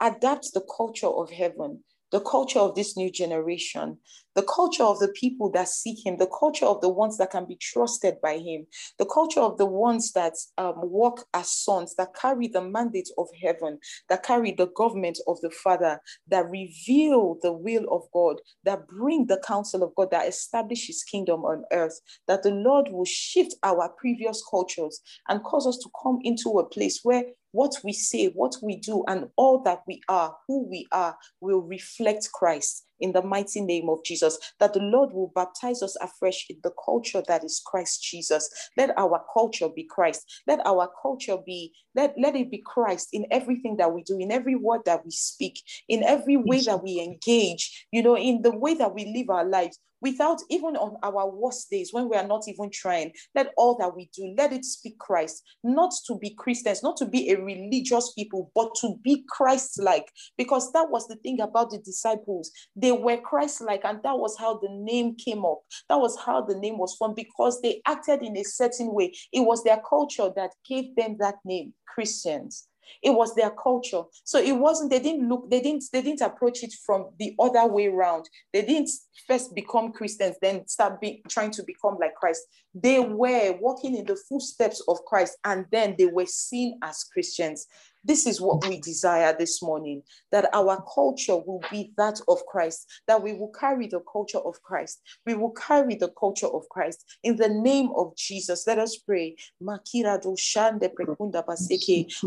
adapt the culture of heaven. The culture of this new generation, the culture of the people that seek him, the culture of the ones that can be trusted by him, the culture of the ones that um, walk as sons, that carry the mandate of heaven, that carry the government of the Father, that reveal the will of God, that bring the counsel of God, that establish his kingdom on earth, that the Lord will shift our previous cultures and cause us to come into a place where what we say, what we do, and all that we are, who we are, will reflect Christ in the mighty name of Jesus. That the Lord will baptize us afresh in the culture that is Christ Jesus. Let our culture be Christ. Let our culture be, let, let it be Christ in everything that we do, in every word that we speak, in every way that we engage, you know, in the way that we live our lives without even on our worst days when we are not even trying let all that we do let it speak christ not to be christians not to be a religious people but to be christ like because that was the thing about the disciples they were christ like and that was how the name came up that was how the name was formed because they acted in a certain way it was their culture that gave them that name christians it was their culture. So it wasn't, they didn't look, they didn't, they didn't approach it from the other way around. They didn't first become Christians, then start being trying to become like Christ. They were walking in the footsteps of Christ, and then they were seen as Christians. This is what we desire this morning that our culture will be that of Christ, that we will carry the culture of Christ. We will carry the culture of Christ in the name of Jesus. Let us pray.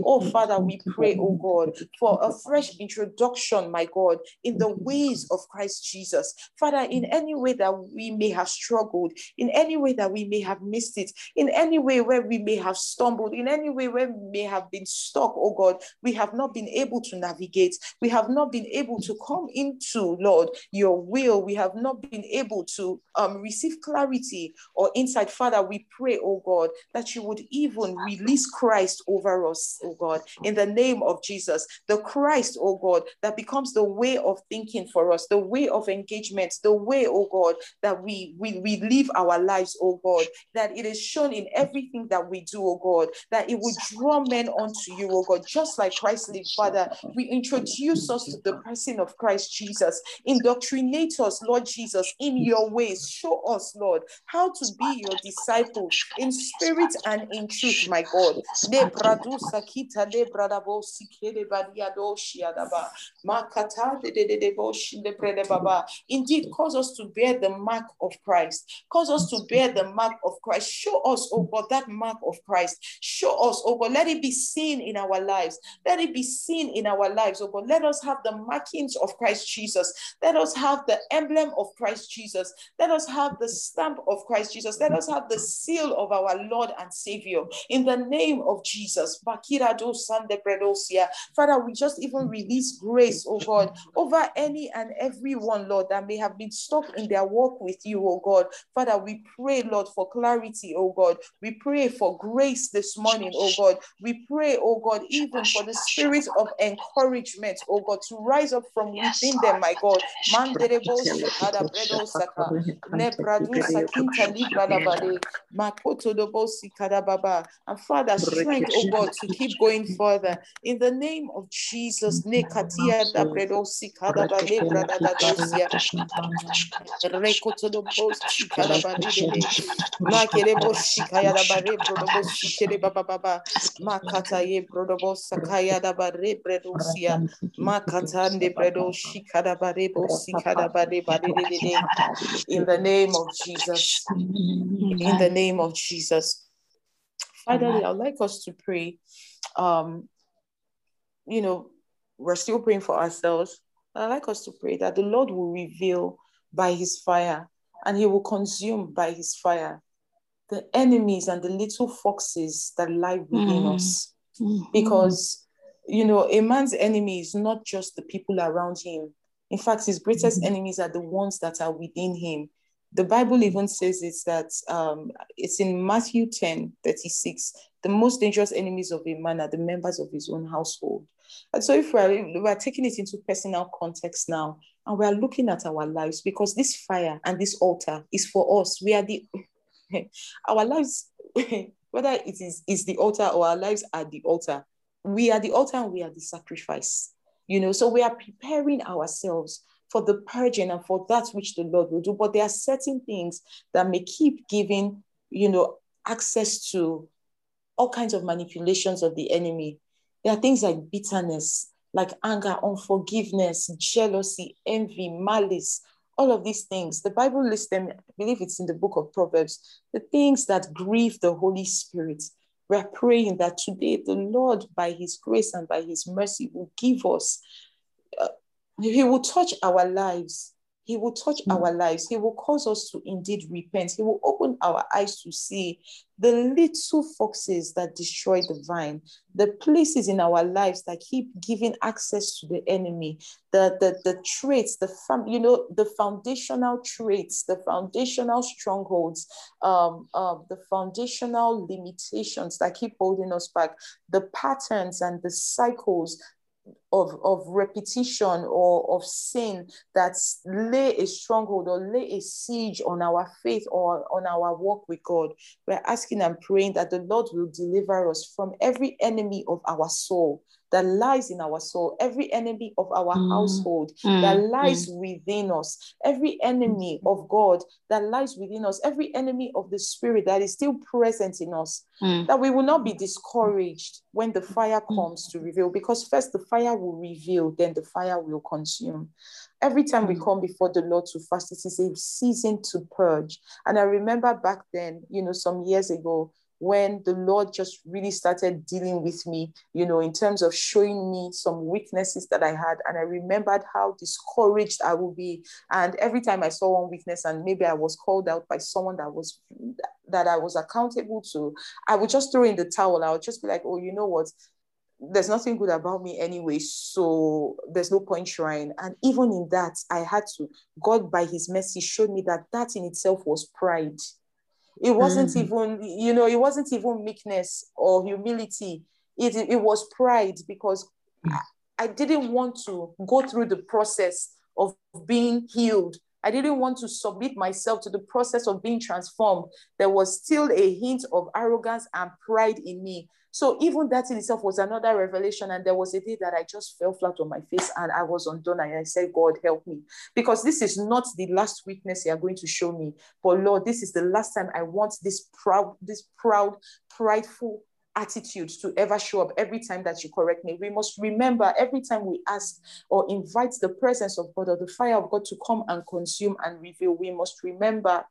Oh, Father, we pray, oh God, for a fresh introduction, my God, in the ways of Christ Jesus. Father, in any way that we may have struggled, in any way that we may have missed it, in any way where we may have stumbled, in any way where we may have been stuck, oh God God, we have not been able to navigate. We have not been able to come into, Lord, your will. We have not been able to um, receive clarity or insight. Father, we pray, oh God, that you would even release Christ over us, oh God, in the name of Jesus. The Christ, oh God, that becomes the way of thinking for us, the way of engagement, the way, oh God, that we, we, we live our lives, oh God, that it is shown in everything that we do, oh God, that it would draw men unto you, oh God, just like Christ lived, Father, we introduce us to the person of Christ Jesus. Indoctrinate us, Lord Jesus, in your ways. Show us, Lord, how to be your disciples in spirit and in truth, my God. Indeed, cause us to bear the mark of Christ. Cause us to bear the mark of Christ. Show us, oh God, that mark of Christ. Show us, oh God, let it be seen in our lives lives. Let it be seen in our lives, oh God. Let us have the markings of Christ Jesus. Let us have the emblem of Christ Jesus. Let us have the stamp of Christ Jesus. Let us have the seal of our Lord and Savior in the name of Jesus. Father, we just even release grace, oh God, over any and every one, Lord, that may have been stuck in their walk with you, oh God. Father, we pray, Lord, for clarity, oh God. We pray for grace this morning, oh God. We pray, oh God, even even for the spirit of encouragement, oh God, to rise up from within them, my God. And Father, strength, oh God, to keep going further. In the name of Jesus, Makata ye brodobos sakaya da bare bredosia makatande bredo shikada bare bo sikada bare bare in the name of Jesus. In the name of Jesus. Finally I'd like us to pray. Um you know we're still praying for ourselves I'd like us to pray that the Lord will reveal by his fire and he will consume by his fire the enemies and the little foxes that lie within mm. us Mm-hmm. Because, you know, a man's enemy is not just the people around him. In fact, his greatest mm-hmm. enemies are the ones that are within him. The Bible even says it's that um, it's in Matthew 10 36. The most dangerous enemies of a man are the members of his own household. And so, if we're, we're taking it into personal context now, and we're looking at our lives, because this fire and this altar is for us, we are the, our lives whether it is, is the altar or our lives are the altar, we are the altar and we are the sacrifice. You know, so we are preparing ourselves for the purging and for that which the Lord will do. But there are certain things that may keep giving, you know, access to all kinds of manipulations of the enemy. There are things like bitterness, like anger, unforgiveness, jealousy, envy, malice, all of these things. The Bible lists them, I believe it's in the book of Proverbs, the things that grieve the Holy Spirit. We're praying that today the Lord, by His grace and by His mercy, will give us, uh, He will touch our lives he will touch mm. our lives. He will cause us to indeed repent. He will open our eyes to see the little foxes that destroy the vine, the places in our lives that keep giving access to the enemy, the, the, the traits, the fam- you know, the foundational traits, the foundational strongholds, um, uh, the foundational limitations that keep holding us back, the patterns and the cycles of, of repetition or of sin that lay a stronghold or lay a siege on our faith or on our walk with God. We're asking and praying that the Lord will deliver us from every enemy of our soul that lies in our soul, every enemy of our mm. household mm. that lies mm. within us, every enemy of God that lies within us, every enemy of the spirit that is still present in us, mm. that we will not be discouraged when the fire mm. comes to reveal, because first the fire will reveal, then the fire will consume. Every time we mm. come before the Lord to fast, it is a season to purge. And I remember back then, you know, some years ago, when the Lord just really started dealing with me, you know, in terms of showing me some weaknesses that I had. And I remembered how discouraged I would be. And every time I saw one weakness and maybe I was called out by someone that was that I was accountable to, I would just throw in the towel. I would just be like, oh, you know what? There's nothing good about me anyway, so there's no point trying. And even in that, I had to, God by his mercy showed me that that in itself was pride it wasn't mm. even, you know, it wasn't even meekness or humility. It, it was pride because I didn't want to go through the process of being healed. I didn't want to submit myself to the process of being transformed. There was still a hint of arrogance and pride in me. So even that in itself was another revelation. And there was a day that I just fell flat on my face and I was undone. And I said, God, help me. Because this is not the last weakness you are going to show me. But Lord, this is the last time I want this proud, this proud, prideful attitude to ever show up every time that you correct me. We must remember every time we ask or invite the presence of God or the fire of God to come and consume and reveal, we must remember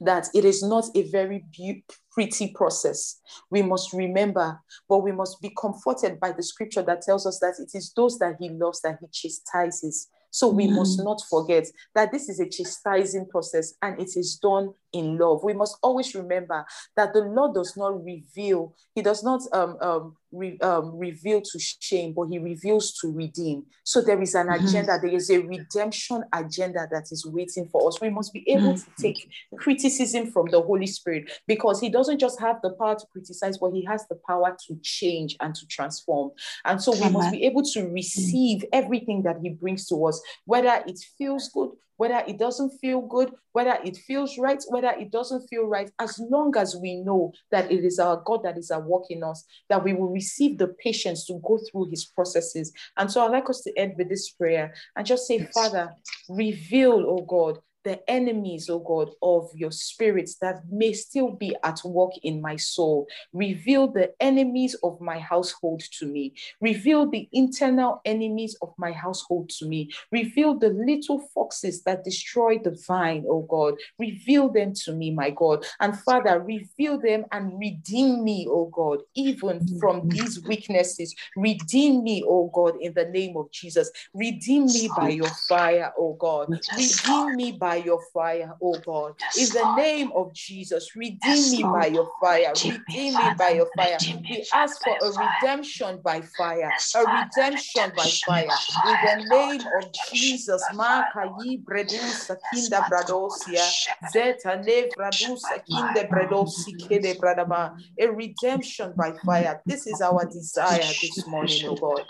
that it is not a very be- pretty process. We must remember, but we must be comforted by the scripture that tells us that it is those that he loves that he chastises. So we mm. must not forget that this is a chastising process and it is done in love. We must always remember that the Lord does not reveal, He does not um, um, re, um, reveal to shame, but he reveals to redeem. So there is an mm-hmm. agenda, there is a redemption agenda that is waiting for us. We must be able mm-hmm. to take criticism from the Holy Spirit because he doesn't just have the power to criticize, but he has the power to change and to transform. And so we Amen. must be able to receive everything that he brings to us, whether it feels good, whether it doesn't feel good, whether it feels right, whether it doesn't feel right, as long as we know that it is our God that is at work in us, that we will receive the patience to go through his processes. And so I'd like us to end with this prayer and just say, Father, reveal, oh God, the enemies, oh God, of your spirits that may still be at work in my soul. Reveal the enemies of my household to me. Reveal the internal enemies of my household to me. Reveal the little foxes that destroy the vine, oh God. Reveal them to me, my God. And Father, reveal them and redeem me, oh God, even from these weaknesses. Redeem me, oh God, in the name of Jesus. Redeem me by your fire, oh God. Redeem me by by your fire, oh God. Yes, in the name of Jesus, redeem yes, me by your fire. Redeem, me by your fire. We ask for a redemption by fire. a redemption by fire. In the name of Jesus. Makayi bredusa kinda bradosia. Zeta ne bradusa kinde bredosi kede bradaba. A redemption by fire. This is our desire this morning, oh God.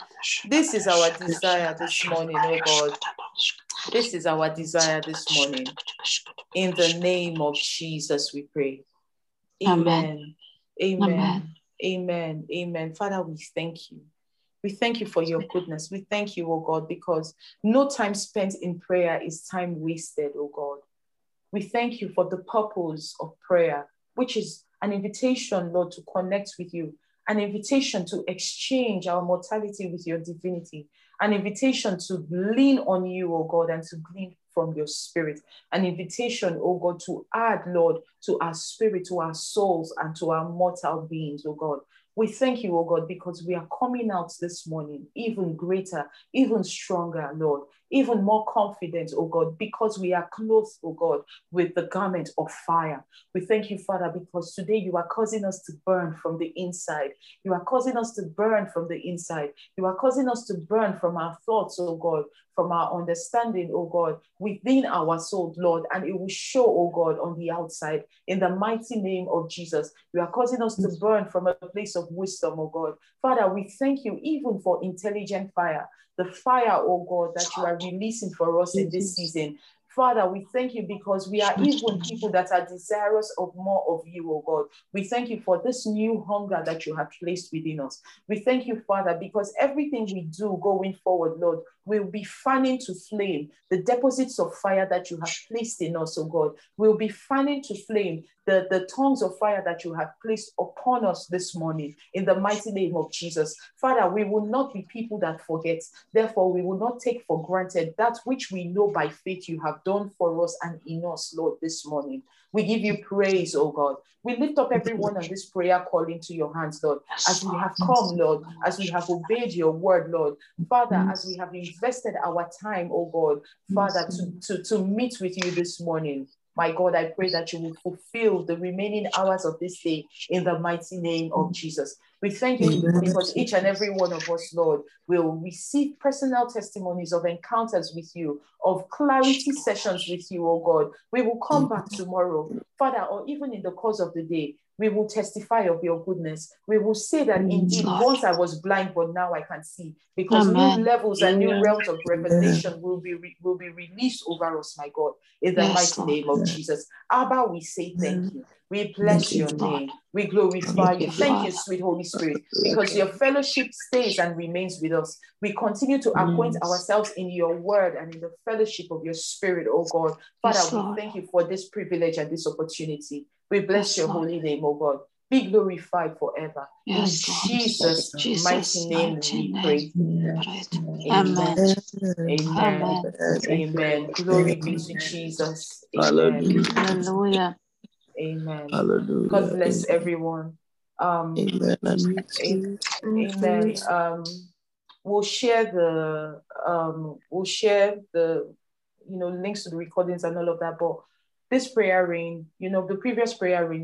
This is our desire this morning, oh God. This is our desire this morning. In the name of Jesus, we pray. Amen. Amen. Amen. Amen. Amen. Father, we thank you. We thank you for your goodness. We thank you, oh God, because no time spent in prayer is time wasted, oh God. We thank you for the purpose of prayer, which is an invitation, Lord, to connect with you, an invitation to exchange our mortality with your divinity, an invitation to lean on you, oh God, and to glean from your spirit, an invitation, oh God, to add, Lord, to our spirit, to our souls, and to our mortal beings, oh God. We thank you, oh God, because we are coming out this morning even greater, even stronger, Lord, even more confident, oh God, because we are clothed, oh God, with the garment of fire. We thank you, Father, because today you are causing us to burn from the inside. You are causing us to burn from the inside. You are causing us to burn from our thoughts, oh God, from our understanding, oh God, within our soul, Lord, and it will show, oh God, on the outside. In the mighty name of Jesus, you are causing us to burn from a place of wisdom, oh God. Father, we thank you even for intelligent fire, the fire, oh God, that you are releasing for us in this season. Father, we thank you because we are even people that are desirous of more of you, oh God. We thank you for this new hunger that you have placed within us. We thank you, Father, because everything we do going forward, Lord, will be fanning to flame the deposits of fire that you have placed in us, oh God. Will be fanning to flame the, the tongues of fire that you have placed upon us this morning in the mighty name of Jesus. Father, we will not be people that forget. Therefore, we will not take for granted that which we know by faith you have done for us and in us, Lord, this morning. We give you praise, oh God. We lift up everyone on this prayer call into your hands, Lord, as we have come, Lord, as we have obeyed your word, Lord. Father, as we have invested our time, oh God, Father, to, to, to meet with you this morning. My God, I pray that you will fulfill the remaining hours of this day in the mighty name of Jesus. We thank you because each and every one of us, Lord, will receive personal testimonies of encounters with you, of clarity sessions with you, oh God. We will come back tomorrow, Father, or even in the course of the day. We will testify of your goodness. We will say that indeed, once I was blind, but now I can see, because Amen. new levels and new realms of revelation will be re- will be released over us, my God, in the Yes, mighty name of Jesus. Abba, we say thank you. We bless you, your Lord. name. We glorify you. you, Thank you, sweet Holy Spirit, because your fellowship stays and remains with us. We continue to acquaint ourselves in your word and in the fellowship of your spirit, oh God. Father, Yes, we thank you for this privilege and this opportunity. We bless Yes, your holy name, oh God. Be glorified forever. Yes, in Jesus' Jesus' mighty name we pray. Amen. Amen. Amen. Glory be to Jesus. Hallelujah. Hallelujah. Amen. Hallelujah. God bless Amen. everyone. Um, Amen. And. Amen. Um, we'll share the um, we'll share the you know links to the recordings and all of that. But this prayer ring, you know, the previous prayer rings